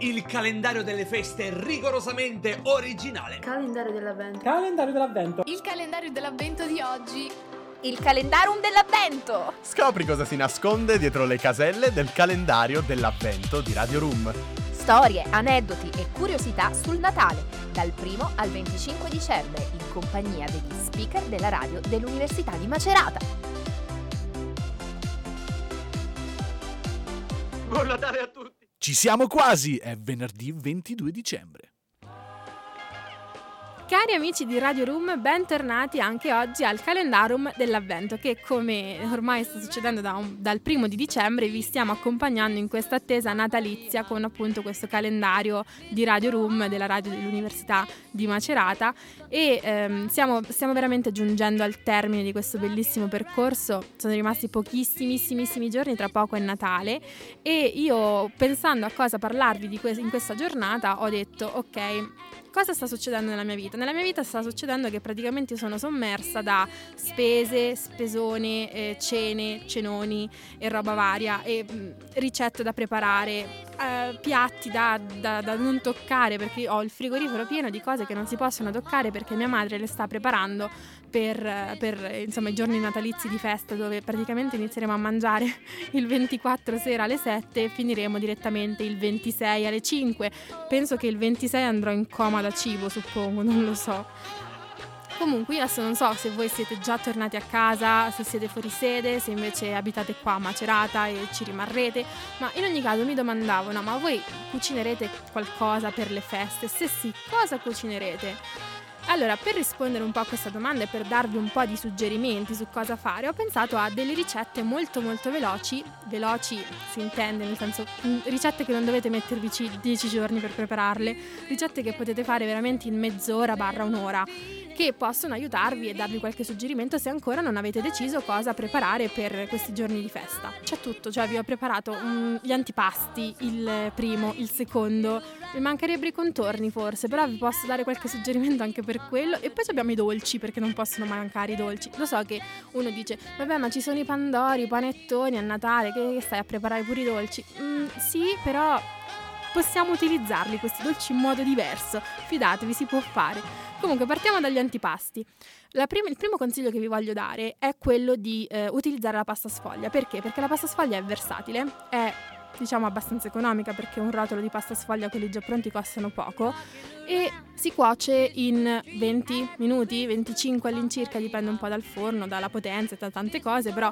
Il calendario delle feste rigorosamente originale. Calendario dell'avvento. Calendario dell'avvento. Il calendario dell'avvento di oggi. Il calendarum dell'avvento. Scopri cosa si nasconde dietro le caselle del calendario dell'avvento di Radio Room. Storie, aneddoti e curiosità sul Natale, dal 1 al 25 dicembre, in compagnia degli speaker della radio dell'Università di Macerata. Buon Natale a tutti! Ci siamo quasi, è venerdì 22 dicembre. Cari amici di Radio Room, bentornati anche oggi al calendarum dell'avvento che come ormai sta succedendo da un, dal primo di dicembre vi stiamo accompagnando in questa attesa natalizia con appunto questo calendario di Radio Room della radio dell'Università di Macerata. E ehm, stiamo, stiamo veramente giungendo al termine di questo bellissimo percorso, sono rimasti pochissimissimi giorni, tra poco è Natale. E io pensando a cosa parlarvi que- in questa giornata ho detto ok cosa sta succedendo nella mia vita? Nella mia vita sta succedendo che praticamente sono sommersa da spese, spesone, eh, cene, cenoni e roba varia e mh, ricette da preparare, eh, piatti da, da, da, non toccare perché ho il frigorifero pieno di cose che non si possono toccare perché mia madre le sta preparando per, per insomma, i giorni natalizi di festa dove praticamente inizieremo a mangiare il 24 sera alle 7 e finiremo direttamente il 26 alle 5. Penso che il 26 andrò in coma da cibo, suppongo, non lo so. Comunque io adesso non so se voi siete già tornati a casa, se siete fuori sede, se invece abitate qua a Macerata e ci rimarrete, ma in ogni caso mi domandavo, no, ma voi cucinerete qualcosa per le feste? Se sì, cosa cucinerete? Allora, per rispondere un po' a questa domanda e per darvi un po' di suggerimenti su cosa fare, ho pensato a delle ricette molto molto veloci, veloci si intende nel senso mm, ricette che non dovete mettervi 10 giorni per prepararle, ricette che potete fare veramente in mezz'ora barra un'ora che possono aiutarvi e darvi qualche suggerimento se ancora non avete deciso cosa preparare per questi giorni di festa. C'è tutto, cioè vi ho preparato um, gli antipasti, il primo, il secondo, mi mancherebbero i contorni forse, però vi posso dare qualche suggerimento anche per quello e poi abbiamo i dolci perché non possono mancare i dolci. Lo so che uno dice, vabbè ma ci sono i pandori, i panettoni a Natale, che stai a preparare pure i dolci? Mm, sì, però possiamo utilizzarli questi dolci in modo diverso. Fidatevi, si può fare. Comunque, partiamo dagli antipasti. Prima, il primo consiglio che vi voglio dare è quello di eh, utilizzare la pasta sfoglia. Perché? Perché la pasta sfoglia è versatile, è diciamo abbastanza economica perché un rotolo di pasta sfoglia, quelli già pronti, costano poco e si cuoce in 20 minuti, 25 all'incirca, dipende un po' dal forno, dalla potenza e da tante cose, però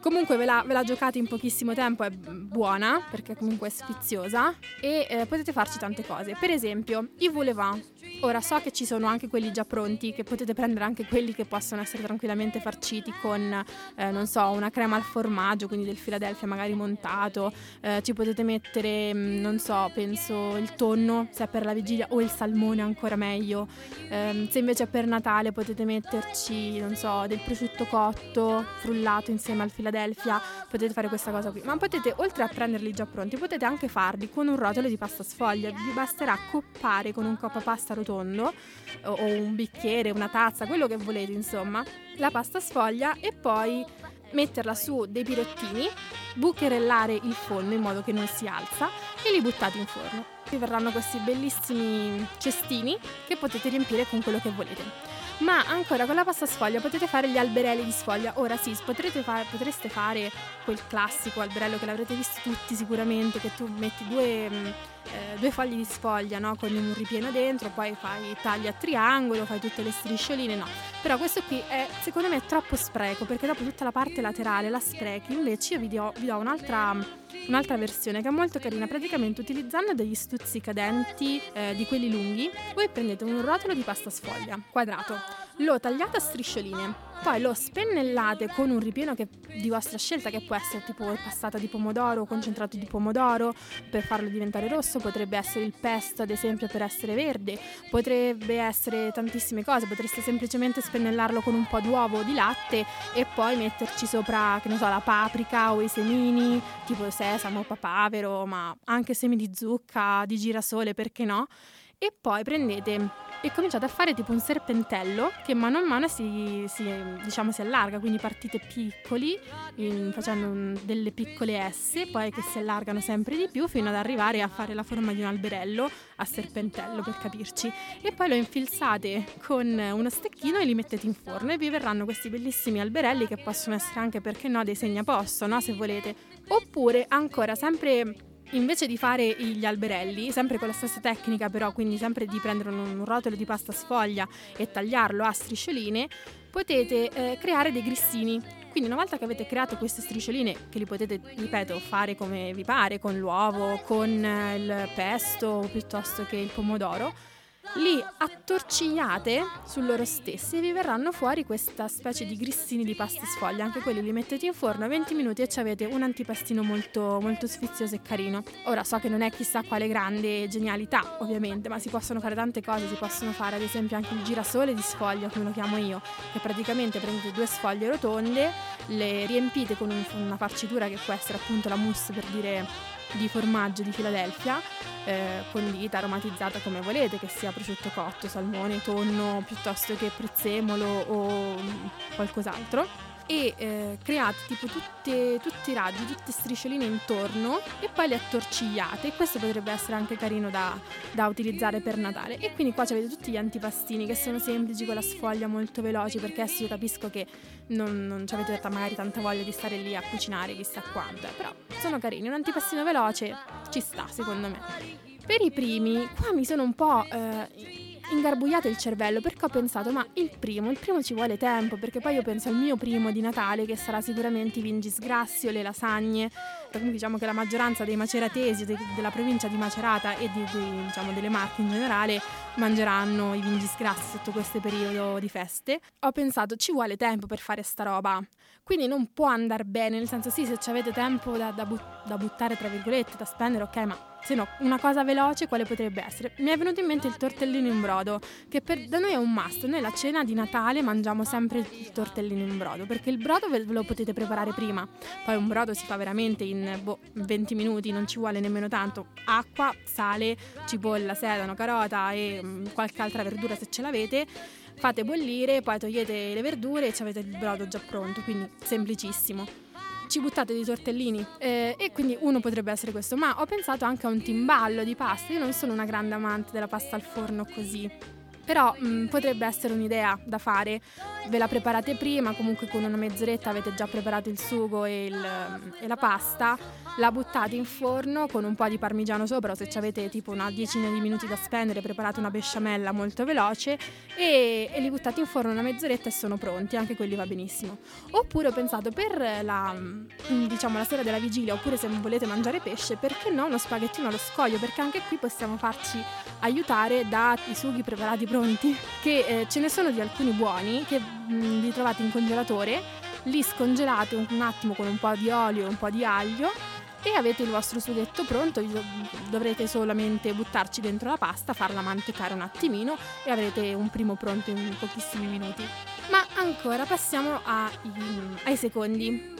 Comunque ve la, ve la, giocate in pochissimo tempo, è buona perché comunque è sfiziosa e eh, potete farci tante cose. Per esempio, i voulevant. Ora so che ci sono anche quelli già pronti, che potete prendere anche quelli che possono essere tranquillamente farciti con, eh, non so, una crema al formaggio, quindi del Philadelphia magari montato. Eh, ci potete mettere, mm, non so, penso il tonno se è per la vigilia o il salmone ancora meglio. Ehm, se invece è per Natale potete metterci, non so, del prosciutto cotto frullato insieme al Philadelphia potete fare questa cosa qui. Ma potete, oltre a prenderli già pronti, potete anche farli con un rotolo di pasta sfoglia. Vi basterà coppare con un coppa pasta rotondo o, o un bicchiere, una tazza, quello che volete, insomma, la pasta sfoglia e poi metterla su dei pirottini, bucherellare il forno in modo che non si alza e li buttate in forno. Verranno questi bellissimi cestini che potete riempire con quello che volete. Ma ancora con la pasta sfoglia potete fare gli alberelli di sfoglia. Ora sì, fa- potreste fare quel classico alberello che l'avrete visto tutti sicuramente, che tu metti due, mm, eh, due fogli di sfoglia no? con un ripieno dentro, poi fai tagli a triangolo, fai tutte le striscioline, no. Però questo qui è secondo me troppo spreco perché dopo tutta la parte laterale la sprechi, invece io vi do, vi do un'altra, un'altra, versione che è molto carina, praticamente utilizzando degli stuzzicadenti eh, di quelli lunghi, voi prendete un rotolo di pasta sfoglia quadrato lo tagliate a striscioline, poi lo spennellate con un ripieno che, di vostra scelta che può essere tipo passata di pomodoro concentrato di pomodoro per farlo diventare rosso, potrebbe essere il pesto ad esempio per essere verde, potrebbe essere tantissime cose, potreste semplicemente spennellarlo con un po' d'uovo o di latte e poi metterci sopra, che ne so, la paprika o i semini, tipo sesamo, papavero, ma anche semi di zucca, di girasole, perché no? E poi prendete e cominciate a fare tipo un serpentello che mano a mano si, si, diciamo, si allarga, quindi partite piccoli in, facendo un, delle piccole S, poi che si allargano sempre di più fino ad arrivare a fare la forma di un alberello a serpentello per capirci e poi lo infilzate con uno stecchino e li mettete in forno e vi verranno questi bellissimi alberelli che possono essere anche perché no dei segnaposto, no, se volete. Oppure ancora sempre invece di fare gli alberelli, sempre con la stessa tecnica però, quindi sempre di prendere un, rotolo di pasta sfoglia e tagliarlo a striscioline, potete eh, creare dei grissini. Quindi una volta che avete creato queste striscioline, che li potete, ripeto, fare come vi pare, con l'uovo, con il pesto piuttosto che il pomodoro, li attorcigliate su loro stessi vi verranno fuori questa specie di grissini di pasta sfoglia. Anche quelli li mettete in forno a 20 minuti e ci avete un antipastino molto, molto sfizioso e carino. Ora so che non è chissà quale grande genialità, ovviamente, ma si possono fare tante cose. Si possono fare ad esempio anche il girasole di sfoglia, come lo chiamo io, che praticamente prendete due sfoglie rotonde, le riempite con un, una farcitura che può essere appunto la mousse per dire di formaggio di Filadelfia, eh, condita, aromatizzata come volete, che sia prosciutto cotto, salmone, tonno, piuttosto che prezzemolo o qualcos'altro e eh, create tipo tutte, tutti i raggi, tutte striscioline intorno e poi le attorcigliate. Questo potrebbe essere anche carino da, da utilizzare per Natale. E quindi qua avete tutti gli antipastini che sono semplici con la sfoglia molto veloci perché adesso io capisco che non, non avete magari tanta voglia di stare lì a cucinare chissà quanto, eh, però sono carini. Un antipastino veloce ci sta secondo me. Per i primi, qua mi sono un po'... Eh, ingarbugliato il cervello perché ho pensato ma il primo, il primo ci vuole tempo perché poi io penso al mio primo di Natale che sarà sicuramente i vingis grassi o le lasagne comunque diciamo che la maggioranza dei maceratesi de- della provincia di Macerata e di, di, diciamo, delle Marche in generale mangeranno i vingis grassi sotto questo periodo di feste ho pensato ci vuole tempo per fare sta roba quindi non può andare bene nel senso sì se avete tempo da, da, but- da buttare tra virgolette da spendere ok ma se no, una cosa veloce quale potrebbe essere? Mi è venuto in mente il tortellino in brodo, che per, da noi è un must. Noi la cena di Natale mangiamo sempre il tortellino in brodo, perché il brodo ve lo potete preparare prima. Poi un brodo si fa veramente in boh, 20 minuti, non ci vuole nemmeno tanto. Acqua, sale, cipolla, sedano, carota e mh, mm, qualche altra verdura se ce l'avete. Fate bollire, poi togliete le verdure e avete il brodo già pronto, quindi semplicissimo ci buttate dei tortellini eh, e quindi uno potrebbe essere questo, ma ho pensato anche a un timballo di pasta, io non sono una grande amante della pasta al forno così, però mh, mm, potrebbe essere un'idea da fare, ve la preparate prima, comunque con una mezz'oretta avete già preparato il sugo e, il, e, la pasta, la buttate in forno con un po' di parmigiano sopra o se avete tipo una decina di minuti da spendere preparate una besciamella molto veloce e, e, li buttate in forno una mezz'oretta e sono pronti, anche quelli va benissimo. Oppure ho pensato per la, mm, diciamo, la sera della vigilia oppure se volete mangiare pesce, perché no uno spaghettino allo scoglio, perché anche qui possiamo farci aiutare dai sughi preparati pronti pronti, che eh, ce ne sono di alcuni buoni che mh, mm, li trovate in congelatore, li scongelate un, un attimo con un po' di olio e un po' di aglio e avete il vostro sughetto pronto, dovrete solamente buttarci dentro la pasta, farla mantecare un attimino e avrete un primo pronto in pochissimi minuti. Ma ancora passiamo ai, ai secondi.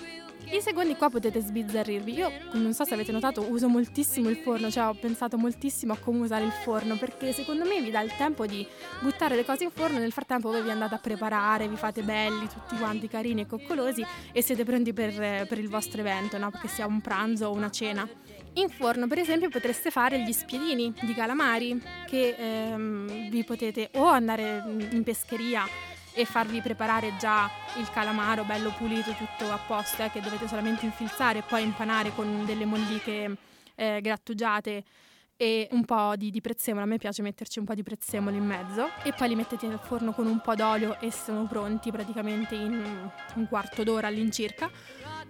I secondi qua potete sbizzarrirvi. Io non so se avete notato, uso moltissimo il forno, cioè ho pensato moltissimo a come usare il forno perché secondo me vi dà il tempo di buttare le cose in forno, nel frattempo voi vi andate a preparare, vi fate belli, tutti quanti carini e coccolosi e siete pronti per, per il vostro evento, no? Perché sia un pranzo o una cena. In forno, per esempio, potreste fare gli spiedini di calamari che ehm, vi potete o andare in pescheria e farvi preparare già il calamaro bello pulito, tutto a eh, che dovete solamente infilzare e poi impanare con delle molliche eh, grattugiate e un po' di, di, prezzemolo, a me piace metterci un po' di prezzemolo in mezzo e poi li mettete nel forno con un po' d'olio e sono pronti praticamente in un quarto d'ora all'incirca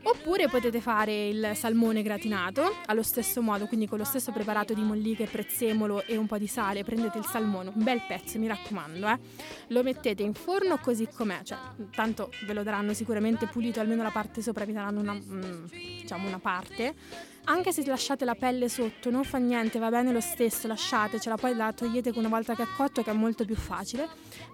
Oppure potete fare il salmone gratinato allo stesso modo, quindi con lo stesso preparato di molliche, prezzemolo e un po' di sale. Prendete il salmone, un bel pezzo, mi raccomando, eh. Lo mettete in forno così com'è, cioè tanto ve lo daranno sicuramente pulito, almeno la parte sopra vi daranno una, mm, diciamo una parte anche se lasciate la pelle sotto, non fa niente, va bene lo stesso, lasciatecela, poi la togliete una volta che è cotto che è molto più facile.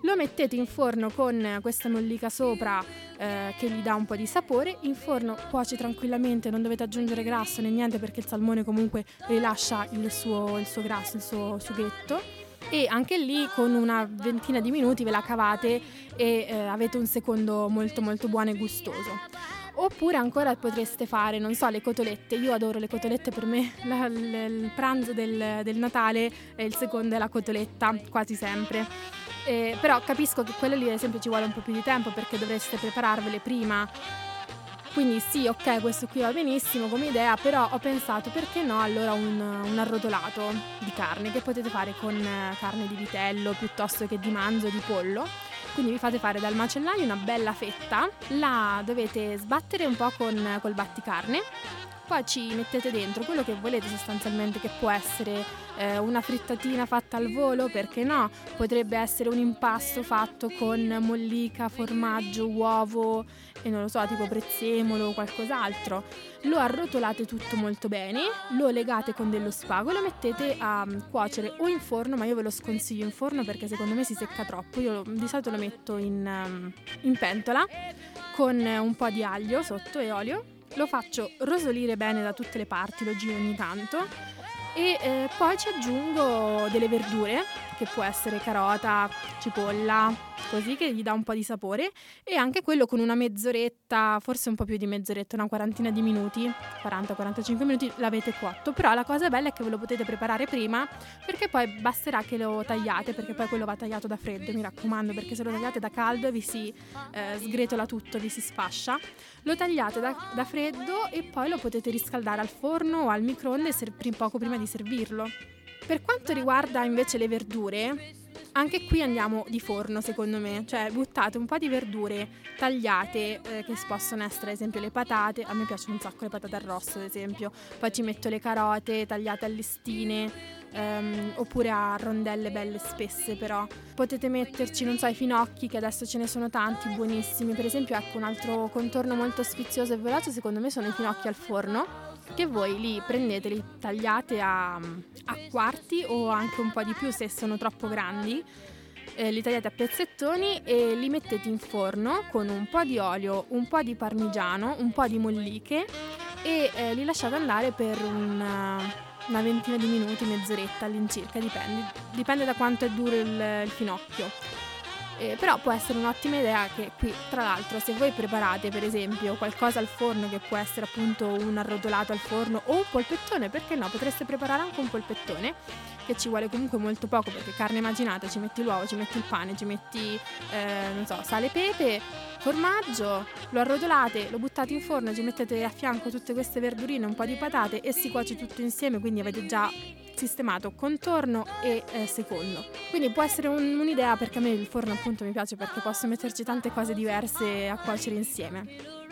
Lo mettete in forno con questa mollica sopra eh, che gli dà un po' di sapore, in forno cuoce tranquillamente, non dovete aggiungere grasso né niente perché il salmone comunque rilascia il suo, il suo grasso, il suo sughetto e anche lì con una ventina di minuti ve la cavate e eh, avete un secondo molto molto buono e gustoso. Oppure ancora potreste fare, non so, le cotolette. Io adoro le cotolette, per me la, l- il pranzo del, del Natale è il secondo è la cotoletta, quasi sempre. Eh, però capisco che quello lì ad esempio ci vuole un po' più di tempo perché dovreste prepararvele prima. Quindi sì, ok, questo qui va benissimo come idea, però ho pensato perché no allora un, un arrotolato di carne che potete fare con eh, carne di vitello piuttosto che di manzo di pollo. Quindi vi fate fare dal macellaio una bella fetta, la dovete sbattere un po' con, col batticarne poi ci mettete dentro quello che volete sostanzialmente, che può essere eh, una frittatina fatta al volo, perché no? Potrebbe essere un impasto fatto con mollica, formaggio, uovo e non lo so, tipo prezzemolo o qualcos'altro. Lo arrotolate tutto molto bene, lo legate con dello spago lo mettete a mm, cuocere o in forno, ma io ve lo sconsiglio in forno perché secondo me si secca troppo. Io di solito lo metto in, um, in pentola con un po' di aglio sotto e olio lo faccio rosolire bene da tutte le parti, lo giro ogni tanto e eh, poi ci aggiungo delle verdure che può essere carota, cipolla, così che gli dà un po' di sapore e anche quello con una mezz'oretta, forse un po' più di mezz'oretta, una quarantina di minuti, 40-45 minuti l'avete cotto, però la cosa bella è che ve lo potete preparare prima perché poi basterà che lo tagliate perché poi quello va tagliato da freddo, mi raccomando, perché se lo tagliate da caldo vi si eh, sgretola tutto, vi si sfascia. Lo tagliate da, da freddo e poi lo potete riscaldare al forno o al microonde ser- poco prima di servirlo. Per quanto riguarda invece le verdure, anche qui andiamo di forno secondo me, cioè buttate un po' di verdure tagliate eh, che possono essere ad esempio le patate, a me piacciono un sacco le patate arrosto ad esempio, poi ci metto le carote tagliate a listine ehm, oppure a rondelle belle spesse però. Potete metterci non so i finocchi che adesso ce ne sono tanti buonissimi, per esempio ecco un altro contorno molto sfizioso e veloce secondo me sono i finocchi al forno che voi li prendete, li tagliate a, a quarti o anche un po' di più se sono troppo grandi. Eh, li tagliate a pezzettoni e li mettete in forno con un po' di olio, un po' di parmigiano, un po' di molliche e eh, li lasciate andare per una, una, ventina di minuti, mezz'oretta all'incirca, dipende, dipende da quanto è duro il, il finocchio. Eh, però può essere un'ottima idea che qui, tra l'altro, se voi preparate per esempio qualcosa al forno che può essere appunto un arrotolato al forno o un polpettone, perché no? Potreste preparare anche un polpettone che ci vuole comunque molto poco perché carne immaginata, ci metti l'uovo, ci metti il pane, ci metti, eh, non so, sale pepe, formaggio, lo arrotolate, lo buttate in forno, ci mettete a fianco tutte queste verdurine, un po' di patate e si cuoce tutto insieme, quindi avete già sistemato contorno e eh, secondo. Quindi può essere un, un'idea perché a me il forno appunto mi piace perché posso metterci tante cose diverse a cuocere insieme.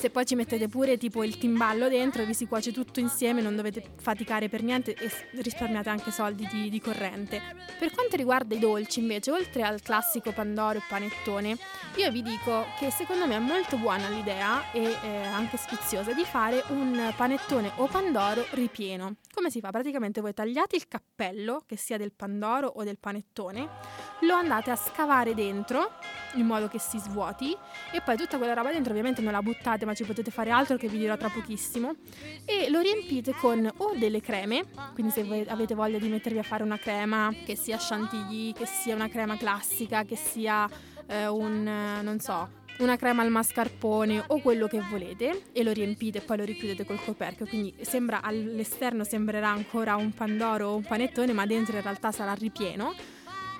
Se poi ci mettete pure tipo il timballo dentro, vi si cuoce tutto insieme, non dovete faticare per niente e risparmiate anche soldi di, di corrente. Per quanto riguarda i dolci, invece, oltre al classico pandoro e panettone, io vi dico che secondo me è molto buona l'idea e eh, anche sfiziosa di fare un panettone o pandoro ripieno. Come si fa? Praticamente voi tagliate il cappello, che sia del pandoro o del panettone, lo andate a scavare dentro in modo che si svuoti. E poi tutta quella roba dentro ovviamente non la buttate ma ci potete fare altro che vi dirò tra pochissimo. E lo riempite con o delle creme, quindi se avete voglia di mettervi a fare una crema che sia chantilly, che sia una crema classica, che sia eh, un non so, una crema al mascarpone o quello che volete e lo riempite e poi lo richiudete col coperchio, quindi sembra all'esterno sembrerà ancora un pandoro o un panettone, ma dentro in realtà sarà ripieno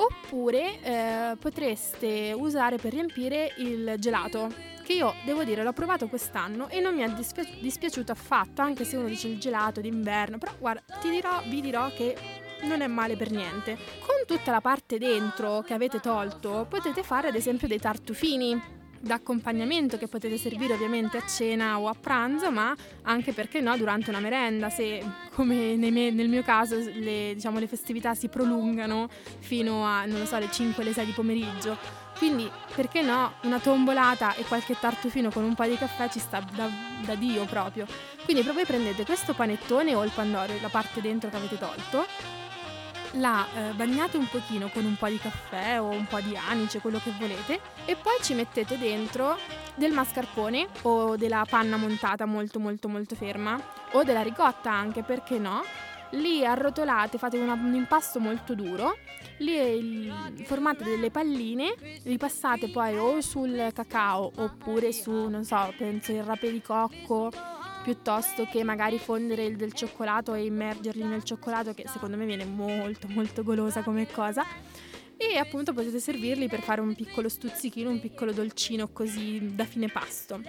oppure eh, potreste usare per riempire il gelato che io devo dire l'ho provato quest'anno e non mi è dispi- dispiaciuto affatto anche se uno dice il gelato d'inverno però guarda ti dirò vi dirò che non è male per niente. Con tutta la parte dentro che avete tolto potete fare ad esempio dei tartufini d'accompagnamento che potete servire ovviamente a cena o a pranzo, ma anche perché no durante una merenda, se come me, nel mio caso le, diciamo, le, festività si prolungano fino a non lo so, le 5 le 6 di pomeriggio. Quindi perché no una tombolata e qualche tartufino con un po' di caffè ci sta da, da Dio proprio. Quindi proprio prendete questo panettone o il pandoro, la parte dentro che avete tolto, la eh, bagnate un pochino con un po' di caffè o un po' di anice, quello che volete, e poi ci mettete dentro del mascarpone o della panna montata molto molto molto ferma o della ricotta anche, perché no? li arrotolate, fate una, un impasto molto duro, li formate delle palline, li passate poi o sul cacao oppure su, non so, penso il rape di cocco piuttosto che magari fondere il del cioccolato e immergerli nel cioccolato che secondo me viene molto molto golosa come cosa e appunto potete servirli per fare un piccolo stuzzichino, un piccolo dolcino così da fine pasto.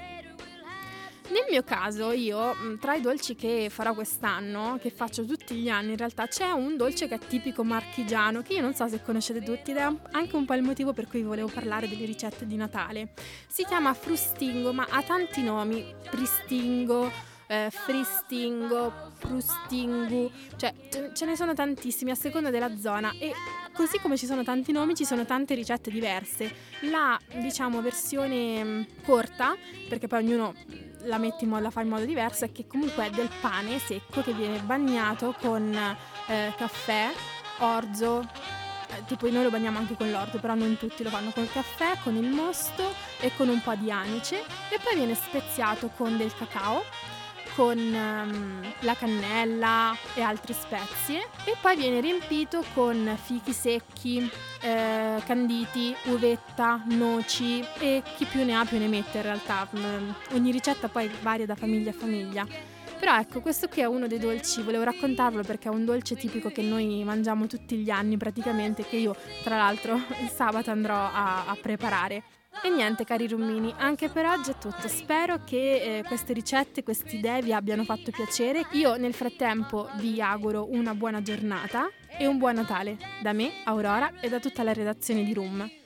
Nel mio caso io tra i dolci che farò quest'anno, che faccio tutti gli anni in realtà, c'è un dolce che è tipico marchigiano, che io non so se conoscete tutti ed è anche un po' il motivo per cui volevo parlare delle ricette di Natale. Si chiama frustingo ma ha tanti nomi, pristingo, eh, fristingo, prustingu, cioè ce ne sono tantissimi a seconda della zona. E così come ci sono tanti nomi ci sono tante ricette diverse. La diciamo versione mm, corta, perché poi ognuno la, modo, la fa in modo diverso, è che comunque è del pane secco che viene bagnato con eh, caffè, orzo, eh, tipo noi lo bagniamo anche con l'orzo, però non tutti lo fanno col caffè, con il mosto e con un po' di anice. E poi viene speziato con del cacao con um, la cannella e altre spezie e poi viene riempito con fichi secchi, eh, canditi, uvetta, noci e chi più ne ha più ne mette in realtà. Mm, ogni ricetta poi varia da famiglia a famiglia. Però ecco, questo qui è uno dei dolci, volevo raccontarlo perché è un dolce tipico che noi mangiamo tutti gli anni praticamente, che io tra l'altro il sabato andrò a, a preparare. E niente cari rummini, anche per oggi è tutto. Spero che eh, queste ricette, queste idee vi abbiano fatto piacere. Io nel frattempo vi auguro una buona giornata e un buon Natale da me, Aurora e da tutta la redazione di Room.